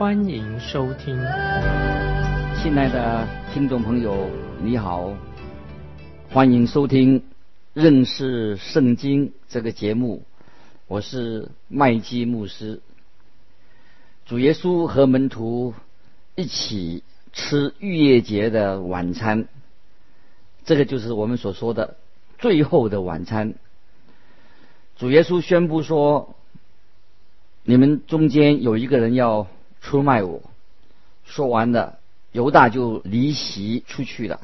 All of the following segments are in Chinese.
欢迎收听。亲爱的听众朋友，你好，欢迎收听认识圣经这个节目。我是麦基牧师。主耶稣和门徒一起吃逾越节的晚餐，这个就是我们所说的最后的晚餐。主耶稣宣布说：“你们中间有一个人要出卖我。”说完了，犹大就离席出去了。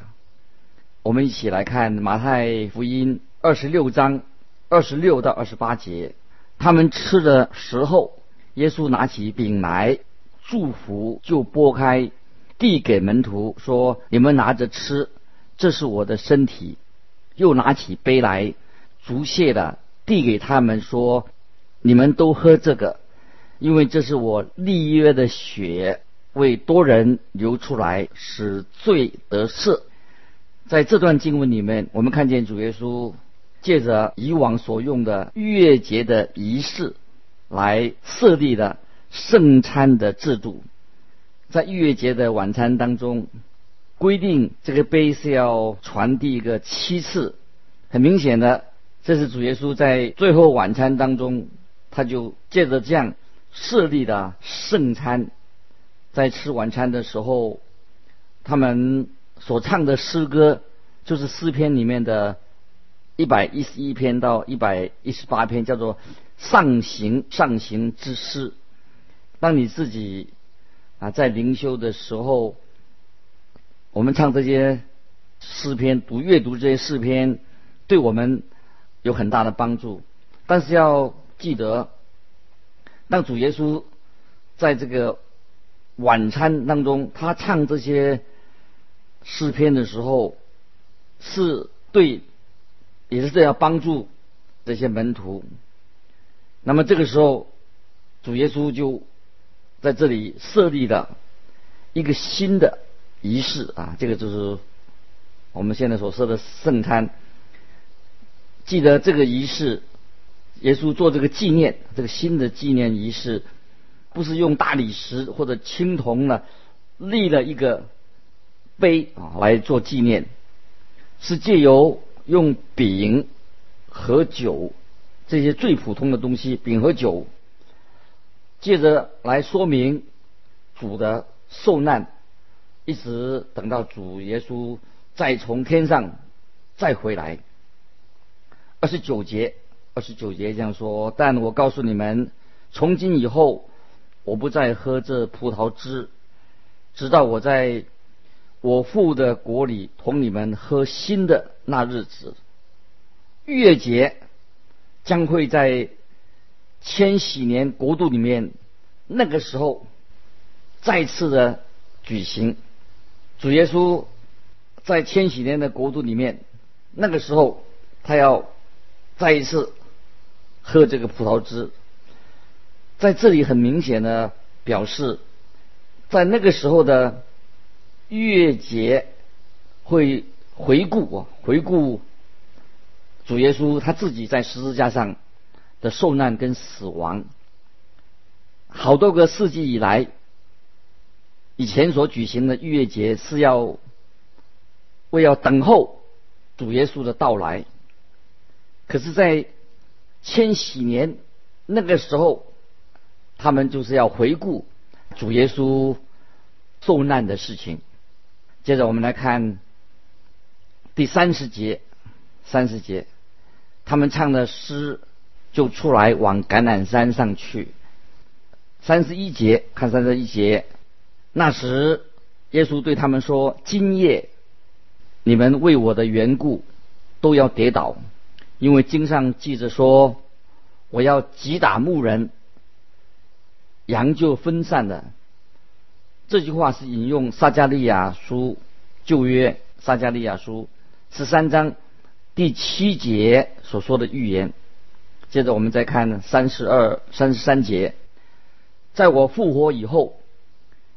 我们一起来看马太福音二十六章二十六到二十八节。他们吃的时候，耶稣拿起饼来祝福，就拨开，递给门徒说：“你们拿着吃，这是我的身体。”又拿起杯来，足谢的递给他们说：“你们都喝这个，因为这是我立约的血，为多人流出来，使罪得赦。”在这段经文里面，我们看见主耶稣。借着以往所用的逾越节的仪式，来设立的圣餐的制度，在逾越节的晚餐当中，规定这个杯是要传递一个七次。很明显的，这是主耶稣在最后晚餐当中，他就借着这样设立的圣餐，在吃晚餐的时候，他们所唱的诗歌就是诗篇里面的。一百一十一篇到一百一十八篇叫做上行上行之诗。当你自己啊在灵修的时候，我们唱这些诗篇，读阅读这些诗篇，对我们有很大的帮助。但是要记得，当主耶稣在这个晚餐当中，他唱这些诗篇的时候，是对。也是这样帮助这些门徒。那么这个时候，主耶稣就在这里设立了一个新的仪式啊，这个就是我们现在所说的圣餐。记得这个仪式，耶稣做这个纪念，这个新的纪念仪式，不是用大理石或者青铜呢立了一个碑啊来做纪念，是借由。用饼和酒这些最普通的东西，饼和酒，借着来说明主的受难，一直等到主耶稣再从天上再回来。二十九节，二十九节这样说：但我告诉你们，从今以后，我不再喝这葡萄汁，直到我在。我父的国里同你们喝新的那日子，逾越节将会在千禧年国度里面，那个时候再次的举行。主耶稣在千禧年的国度里面，那个时候他要再一次喝这个葡萄汁，在这里很明显的表示，在那个时候的。月节会回顾啊，回顾主耶稣他自己在十字架上的受难跟死亡。好多个世纪以来，以前所举行的逾越节是要为要等候主耶稣的到来。可是，在千禧年那个时候，他们就是要回顾主耶稣受难的事情。接着我们来看第三十节，三十节，他们唱的诗就出来往橄榄山上去。三十一节，看三十一节，那时耶稣对他们说：“今夜你们为我的缘故都要跌倒，因为经上记着说，我要击打牧人，羊就分散了。这句话是引用撒加利亚书旧约撒加利亚书十三章第七节所说的预言。接着我们再看三十二、三十三节，在我复活以后，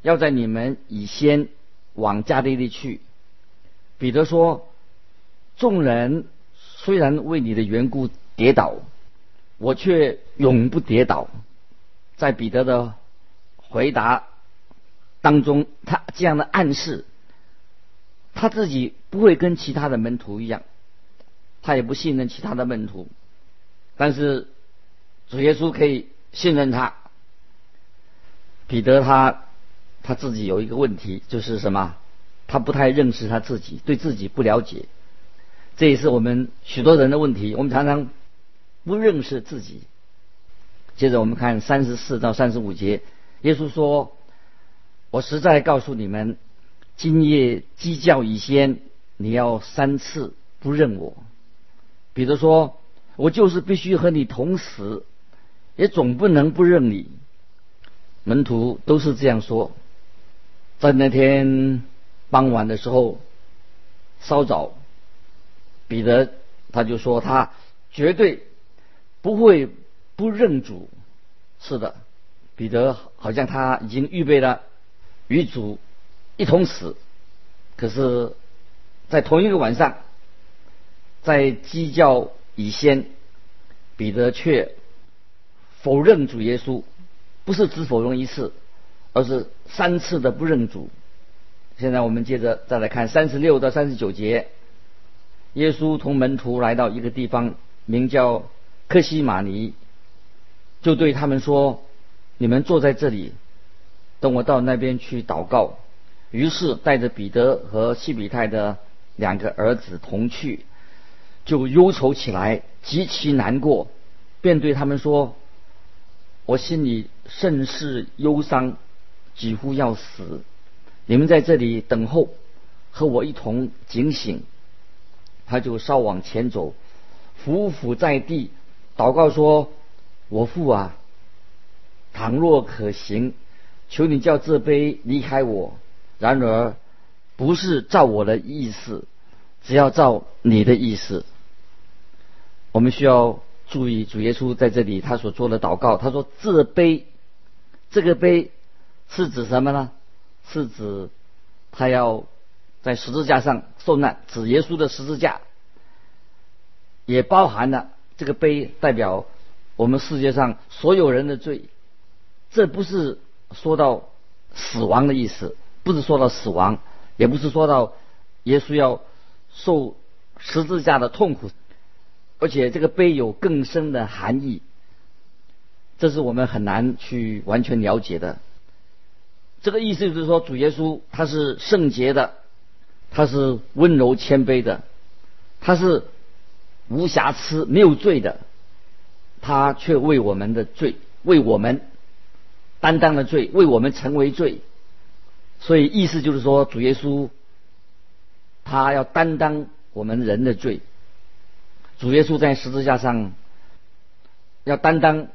要在你们以先往加利利去。彼得说：“众人虽然为你的缘故跌倒，我却永不跌倒。”在彼得的回答当中，他这样的暗示，他自己不会跟其他的门徒一样，他也不信任其他的门徒。但是主耶稣可以信任他。彼得他他自己有一个问题，就是什么？他不太认识他自己，对自己不了解。这也是我们许多人的问题。我们常常不认识自己。接着我们看三十四到三十五节，耶稣说：“我实在告诉你们，今夜鸡叫以先，你要三次不认我。”彼得说。我就是必须和你同死，也总不能不认你。门徒都是这样说。在那天傍晚的时候，稍早，彼得他就说他绝对不会不认主。是的，彼得好像他已经预备了与主一同死。可是，在同一个晚上，在鸡叫。以先，彼得却否认主耶稣，不是只否认一次，而是三次的不认主。现在我们接着再来看三十六到三十九节，耶稣同门徒来到一个地方，名叫克西马尼，就对他们说：“你们坐在这里，等我到那边去祷告。”于是带着彼得和西比泰的两个儿子同去。就忧愁起来，极其难过，便对他们说：“我心里甚是忧伤，几乎要死。你们在这里等候，和我一同警醒。”他就稍往前走，伏伏在地，祷告说：“我父啊，倘若可行，求你叫这杯离开我。然而，不是照我的意思，只要照你的意思。”我们需要注意主耶稣在这里他所做的祷告。他说：“这杯，这个杯是指什么呢？是指他要在十字架上受难，指耶稣的十字架，也包含了这个杯代表我们世界上所有人的罪。这不是说到死亡的意思，不是说到死亡，也不是说到耶稣要受十字架的痛苦。”而且这个碑有更深的含义，这是我们很难去完全了解的。这个意思就是说，主耶稣他是圣洁的，他是温柔谦卑的，他是无瑕疵、没有罪的，他却为我们的罪，为我们担当了罪，为我们成为罪。所以意思就是说，主耶稣他要担当我们人的罪。主耶稣在十字架上要担当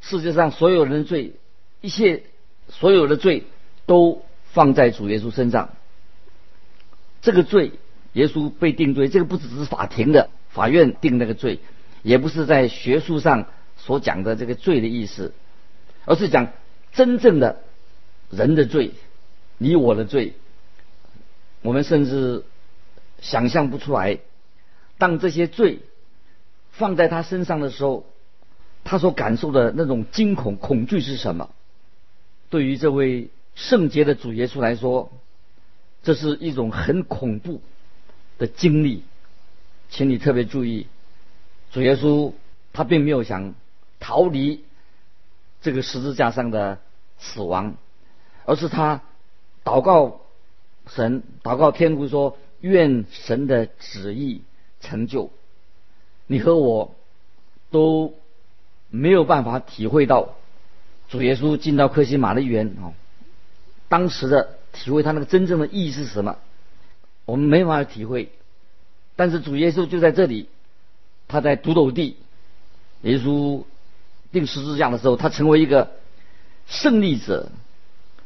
世界上所有人的罪，一切所有的罪都放在主耶稣身上。这个罪，耶稣被定罪，这个不只是法庭的法院定那个罪，也不是在学术上所讲的这个罪的意思，而是讲真正的人的罪，你我的罪，我们甚至想象不出来。当这些罪放在他身上的时候，他所感受的那种惊恐、恐惧是什么？对于这位圣洁的主耶稣来说，这是一种很恐怖的经历。请你特别注意，主耶稣他并没有想逃离这个十字架上的死亡，而是他祷告神，祷告天父说：“愿神的旨意。”成就，你和我都没有办法体会到主耶稣进到克西马的园啊，当时的体会他那个真正的意义是什么？我们没法体会。但是主耶稣就在这里，他在独斗地，耶稣定十字架的时候，他成为一个胜利者，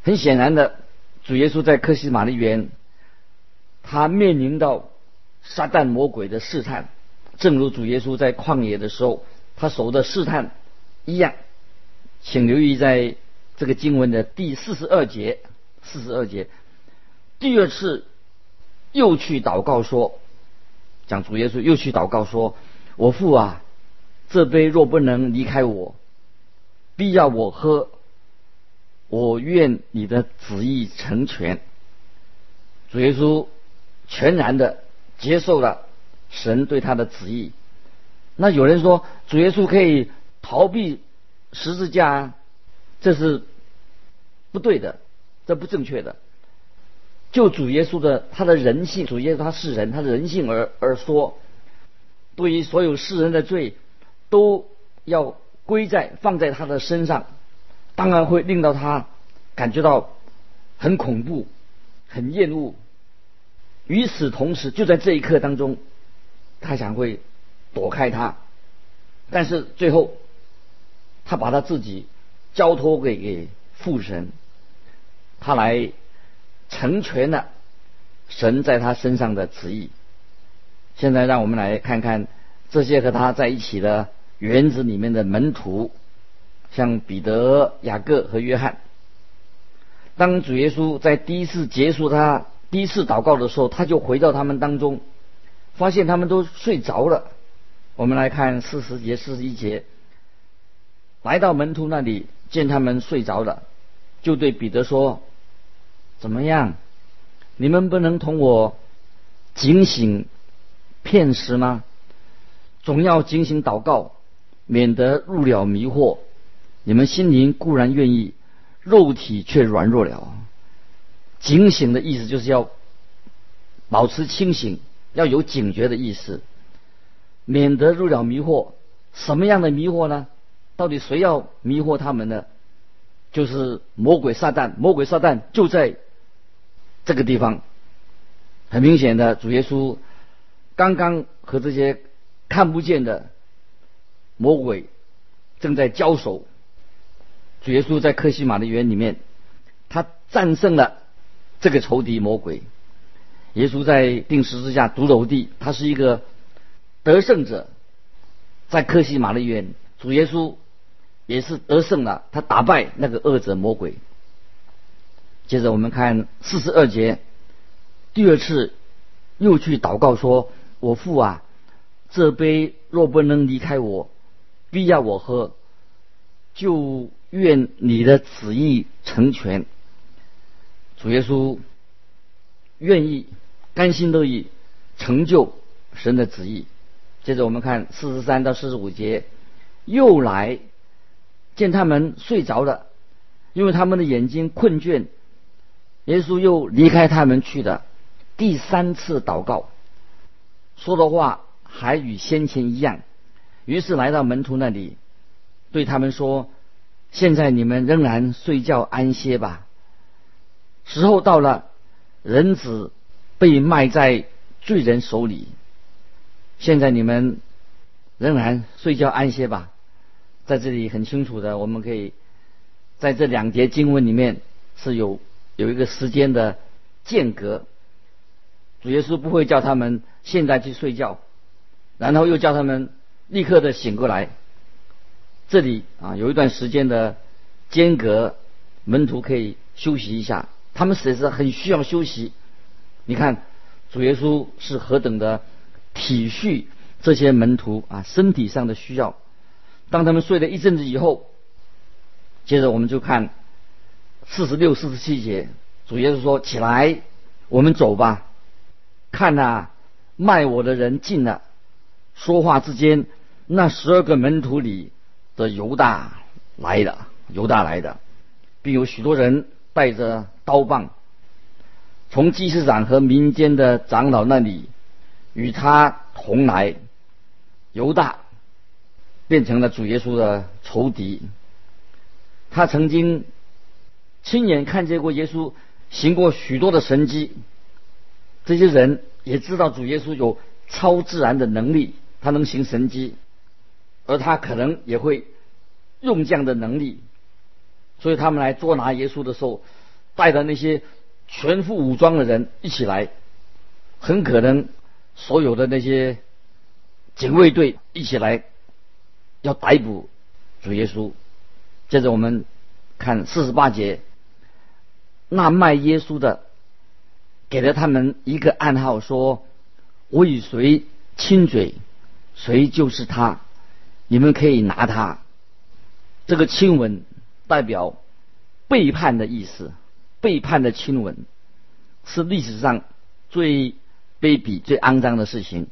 很显然的，主耶稣在克西马利园，他面临到撒旦魔鬼的试探，正如主耶稣在旷野的时候，他受的试探一样。请留意在这个经文的第四十二节，四十二节，第二次又去祷告说，讲主耶稣又去祷告说：“我父啊，这杯若不能离开我，必要我喝，我愿你的旨意成全。”主耶稣全然的接受了神对他的旨意。那有人说，主耶稣可以逃避。十字架，这是不对的，这不正确的。就主耶稣的他的人性，主耶稣他是人，他的人性而而说，对于所有世人的罪，都要归在放在他的身上，当然会令到他感觉到很恐怖、很厌恶。与此同时，就在这一刻当中，他想会躲开他，但是最后。他把他自己交托给给父神，他来成全了神在他身上的旨意。现在让我们来看看这些和他在一起的园子里面的门徒，像彼得、雅各和约翰。当主耶稣在第一次结束他第一次祷告的时候，他就回到他们当中，发现他们都睡着了。我们来看四十节、四十一节。来到门徒那里，见他们睡着了，就对彼得说：“怎么样？你们不能同我警醒片时吗？总要警醒祷告，免得入了迷惑。你们心灵固然愿意，肉体却软弱了。警醒的意思就是要保持清醒，要有警觉的意思，免得入了迷惑。什么样的迷惑呢？”到底谁要迷惑他们呢？就是魔鬼撒旦，魔鬼撒旦就在这个地方。很明显的，主耶稣刚刚和这些看不见的魔鬼正在交手。主耶稣在克西马的园里面，他战胜了这个仇敌魔鬼。耶稣在定十字架独楼地，他是一个得胜者。在克西马的园，主耶稣。也是得胜了，他打败那个恶者魔鬼。接着我们看四十二节，第二次又去祷告说：“我父啊，这杯若不能离开我，必要我喝，就愿你的旨意成全。”主耶稣愿意甘心乐意成就神的旨意。接着我们看四十三到四十五节，又来。见他们睡着了，因为他们的眼睛困倦，耶稣又离开他们去的。第三次祷告，说的话还与先前一样，于是来到门徒那里，对他们说：“现在你们仍然睡觉安歇吧。时候到了，人子被卖在罪人手里。现在你们仍然睡觉安歇吧。”在这里很清楚的，我们可以在这两节经文里面是有有一个时间的间隔。主耶稣不会叫他们现在去睡觉，然后又叫他们立刻的醒过来。这里啊有一段时间的间隔，门徒可以休息一下。他们实在是很需要休息。你看主耶稣是何等的体恤这些门徒啊身体上的需要。当他们睡了一阵子以后，接着我们就看四十六、四十七节，主耶稣说：“起来，我们走吧。”看呐，卖我的人进了。说话之间，那十二个门徒里的犹大来了，犹大来的，并有许多人带着刀棒，从祭司长和民间的长老那里与他同来。犹大。变成了主耶稣的仇敌。他曾经亲眼看见过耶稣行过许多的神迹，这些人也知道主耶稣有超自然的能力，他能行神迹，而他可能也会用这样的能力，所以他们来捉拿耶稣的时候，带着那些全副武装的人一起来，很可能所有的那些警卫队一起来要逮捕主耶稣。接着我们看四十八节，那卖耶稣的给了他们一个暗号，说：“我与谁亲嘴，谁就是他。你们可以拿他。”这个亲吻代表背叛的意思，背叛的亲吻是历史上最卑鄙、最肮脏的事情。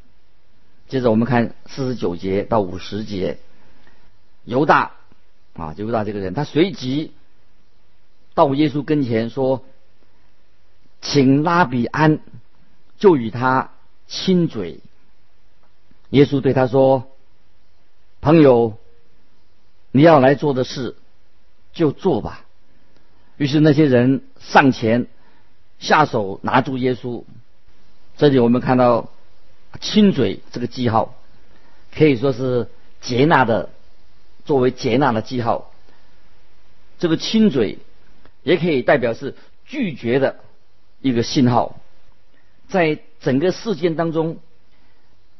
接着我们看四十九节到五十节，犹大啊，犹大这个人，他随即到耶稣跟前说：“请拉比安，就与他亲嘴。”耶稣对他说：“朋友。”你要来做的事，就做吧。于是那些人上前下手拿住耶稣。这里我们看到亲嘴这个记号，可以说是接纳的，作为接纳的记号。这个亲嘴也可以代表是拒绝的一个信号。在整个事件当中，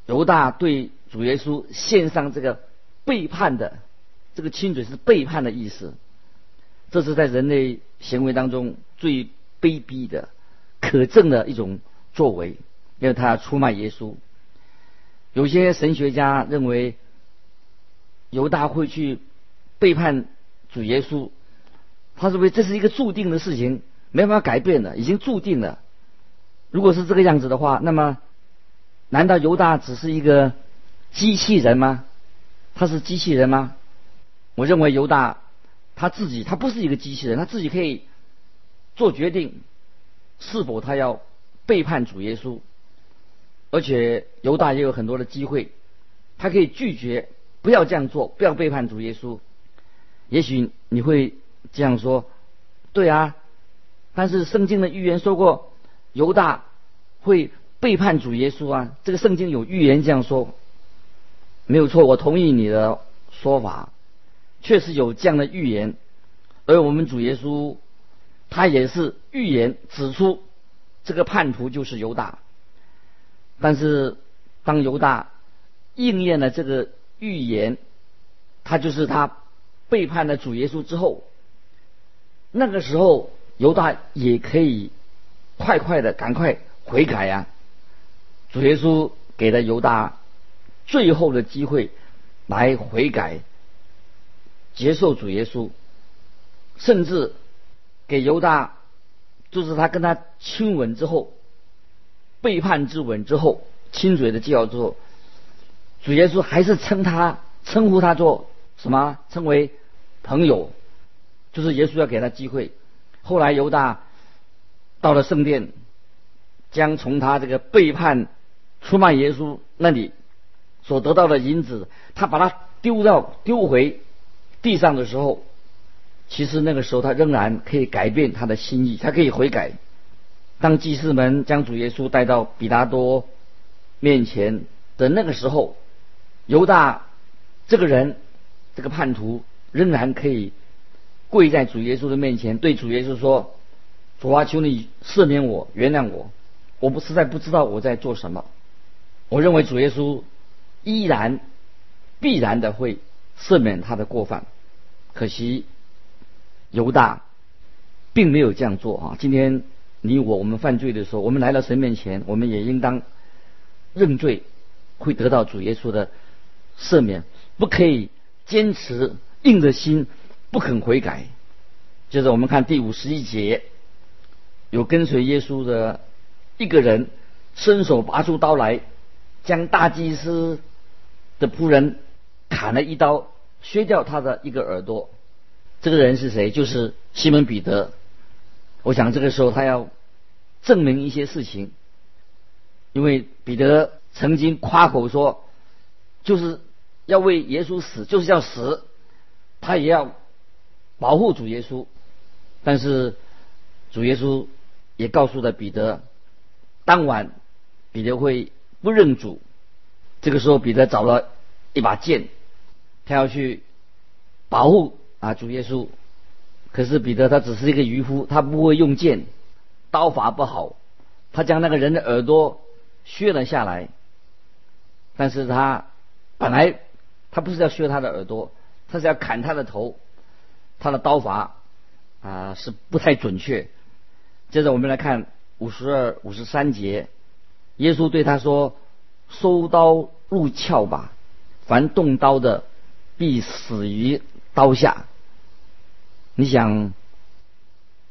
犹大对主耶稣献上这个背叛的。这个亲嘴是背叛的意思，这是在人类行为当中最卑鄙的、可憎的一种作为，因为他出卖耶稣。有些神学家认为，犹大会去背叛主耶稣，他认为这是一个注定的事情，没办法改变的，已经注定了。如果是这个样子的话，那么难道犹大只是一个机器人吗？他是机器人吗？我认为犹大他自己他不是一个机器人，他自己可以做决定是否他要背叛主耶稣，而且犹大也有很多的机会，他可以拒绝不要这样做，不要背叛主耶稣。也许你会这样说，对啊，但是圣经的预言说过犹大会背叛主耶稣啊，这个圣经有预言这样说，没有错，我同意你的说法。确实有这样的预言，而我们主耶稣，他也是预言指出这个叛徒就是犹大。但是当犹大应验了这个预言，他就是他背叛了主耶稣之后，那个时候犹大也可以快快的赶快悔改呀。主耶稣给了犹大最后的机会来悔改。接受主耶稣，甚至给犹大，就是他跟他亲吻之后，背叛之吻之后，亲嘴的记号之后，主耶稣还是称他称呼他做什么？称为朋友，就是耶稣要给他机会。后来犹大到了圣殿，将从他这个背叛、出卖耶稣那里所得到的银子，他把它丢到丢回。地上的时候，其实那个时候他仍然可以改变他的心意，他可以悔改。当祭司们将主耶稣带到比拉多面前的那个时候，犹大这个人，这个叛徒仍然可以跪在主耶稣的面前，对主耶稣说：“主啊，求你赦免我，原谅我，我不实在不知道我在做什么。”我认为主耶稣依然必然的会赦免他的过犯。可惜，犹大并没有这样做啊！今天你我我们犯罪的时候，我们来到神面前，我们也应当认罪，会得到主耶稣的赦免。不可以坚持硬着心不肯悔改。接着我们看第五十一节，有跟随耶稣的一个人伸手拔出刀来，将大祭司的仆人砍了一刀。削掉他的一个耳朵，这个人是谁？就是西门彼得。我想这个时候他要证明一些事情，因为彼得曾经夸口说，就是要为耶稣死，就是要死，他也要保护主耶稣。但是主耶稣也告诉了彼得，当晚彼得会不认主。这个时候彼得找了一把剑。他要去保护啊主耶稣，可是彼得他只是一个渔夫，他不会用剑，刀法不好，他将那个人的耳朵削了下来。但是他本来他不是要削他的耳朵，他是要砍他的头，他的刀法啊是不太准确。接着我们来看五十二、五十三节，耶稣对他说：“收刀入鞘吧，凡动刀的必死于刀下。”你想，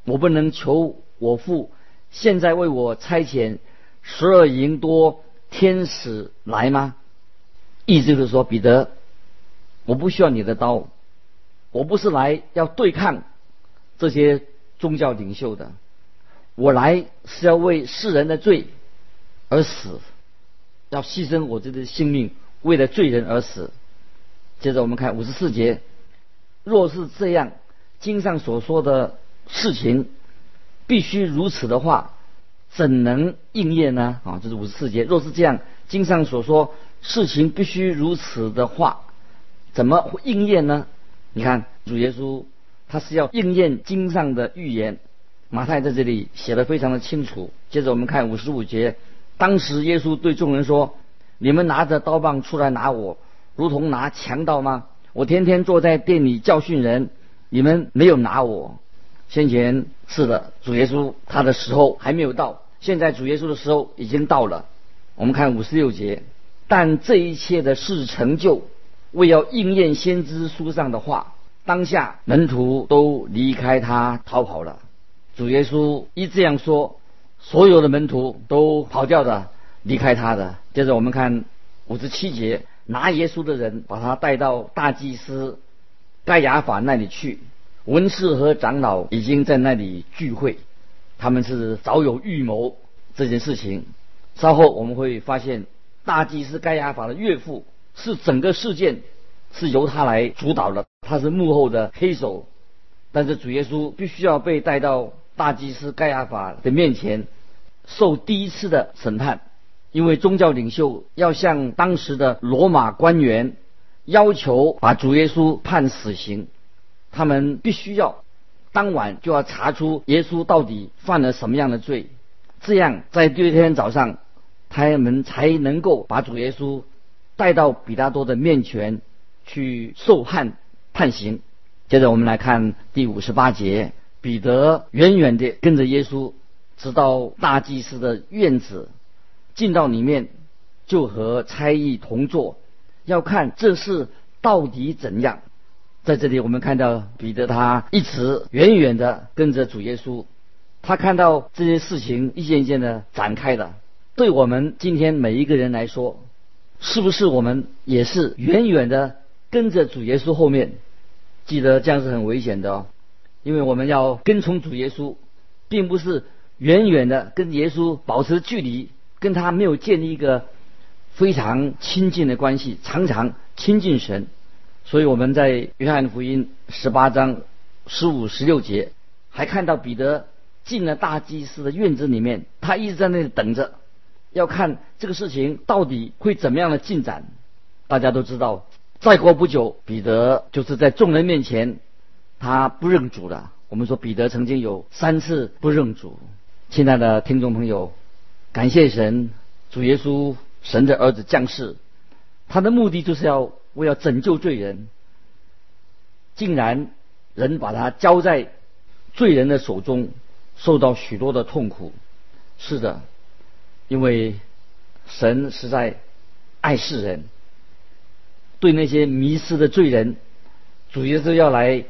我不能求我父现在为我差遣十二营多天使来吗？意思就是说，彼得，我不需要你的刀，我不是来要对抗这些宗教领袖的，我来是要为世人的罪而死，要牺牲我自己的性命，为了罪人而死。接着我们看五十四节，若是这样。经上所说的事情必须如此的话，怎能应验呢？啊，这是五十四节。若是这样，经上所说事情必须如此的话，怎么会应验呢？你看主耶稣他是要应验经上的预言，马太在这里写的非常的清楚。接着我们看五十五节，当时耶稣对众人说：“你们拿着刀棒出来拿我，如同拿强盗吗？我天天坐在店里教训人。”你们没有拿我，先前是的，主耶稣他的时候还没有到，现在主耶稣的时候已经到了。我们看五十六节，但这一切的事成就，为要应验先知书上的话，当下门徒都离开他逃跑了。主耶稣一这样说，所有的门徒都跑掉的离开他的。接着我们看五十七节，拿耶稣的人把他带到大祭司。盖亚法那里去，文士和长老已经在那里聚会，他们是早有预谋这件事情。稍后我们会发现，大祭司盖亚法的岳父是整个事件是由他来主导的，他是幕后的黑手。但是主耶稣必须要被带到大祭司盖亚法的面前，受第一次的审判，因为宗教领袖要向当时的罗马官员。要求把主耶稣判死刑，他们必须要当晚就要查出耶稣到底犯了什么样的罪，这样在第二天早上，他们才能够把主耶稣带到比拉多的面前去受判判刑。接着我们来看第五十八节，彼得远远地跟着耶稣，直到大祭司的院子，进到里面，就和差役同坐。要看这事到底怎样，在这里我们看到彼得他一直远远的跟着主耶稣，他看到这些事情一件一件的展开了。对我们今天每一个人来说，是不是我们也是远远的跟着主耶稣后面？记得这样是很危险的哦，因为我们要跟从主耶稣，并不是远远的跟耶稣保持距离，跟他没有建立一个。非常亲近的关系，常常亲近神，所以我们在约翰福音十八章十五、十六节还看到彼得进了大祭司的院子里面，他一直在那里等着，要看这个事情到底会怎么样的进展。大家都知道，再过不久，彼得就是在众人面前，他不认主了。我们说彼得曾经有三次不认主。亲爱的听众朋友，感谢神，主耶稣。神的儿子降世，他的目的就是要为要拯救罪人。竟然人把他交在罪人的手中，受到许多的痛苦。是的，因为神实在爱世人，对那些迷失的罪人，主耶稣要来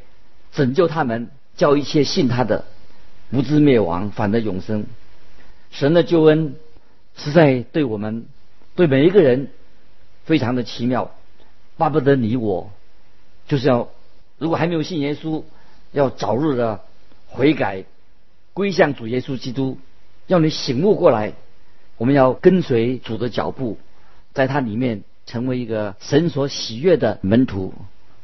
拯救他们，叫一切信他的不至灭亡，反得永生。神的救恩实在对我们。对每一个人非常的奇妙，巴不得你我就是要，如果还没有信耶稣，要早日的悔改归向主耶稣基督，要你醒悟过来，我们要跟随主的脚步，在他里面成为一个神所喜悦的门徒。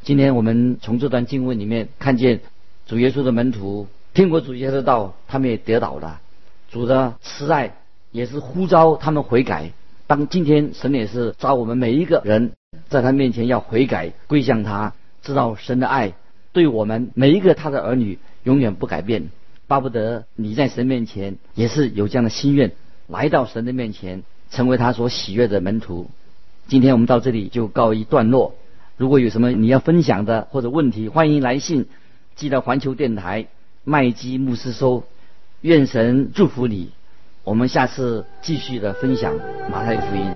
今天我们从这段经文里面看见主耶稣的门徒听过主耶稣的道，他们也得到了主的慈爱，也是呼召他们悔改。当今天神也是召我们每一个人在他面前要悔改归向他，知道神的爱对我们每一个他的儿女永远不改变，巴不得你在神面前也是有这样的心愿，来到神的面前，成为他所喜悦的门徒。今天我们到这里就告一段落。如果有什么你要分享的或者问题，欢迎来信寄到环球电台麦基牧师收。愿神祝福你。我们下次继续的分享马太福音。